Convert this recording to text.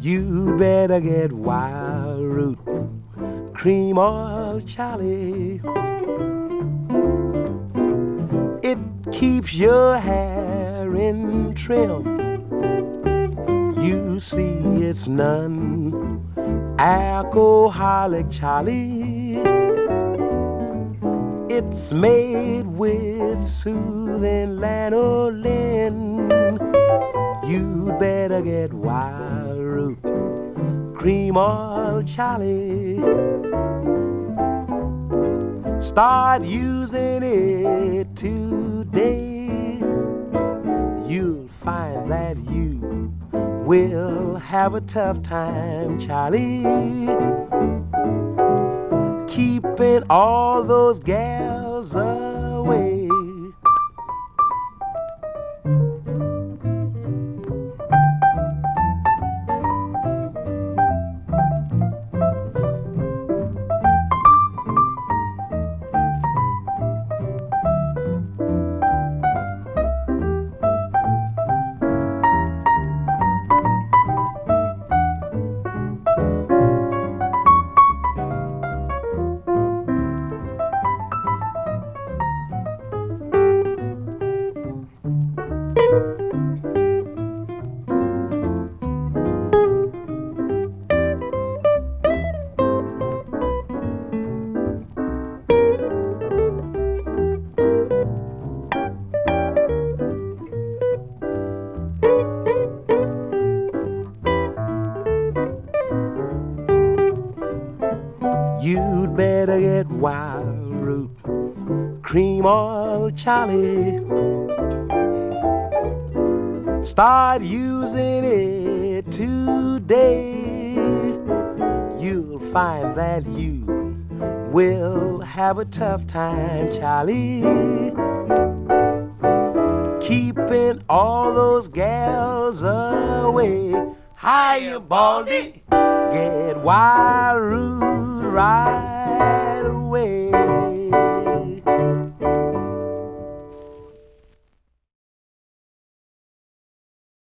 You better get Wildroot, cream oil, Charlie. It keeps your hair in trim. You see, it's none alcoholic, Charlie. It's made with soothing lanolin. You'd better get Wildroot, cream oil, Charlie. Start using it today. You'll find that you will have a tough time, Charlie. Keeping all those gals away. You'd better get wild root, cream oil, Charlie. Start using it today. You'll find that you will have a tough time, Charlie. Keeping all those gals away. Hiya, Baldy. Get wild right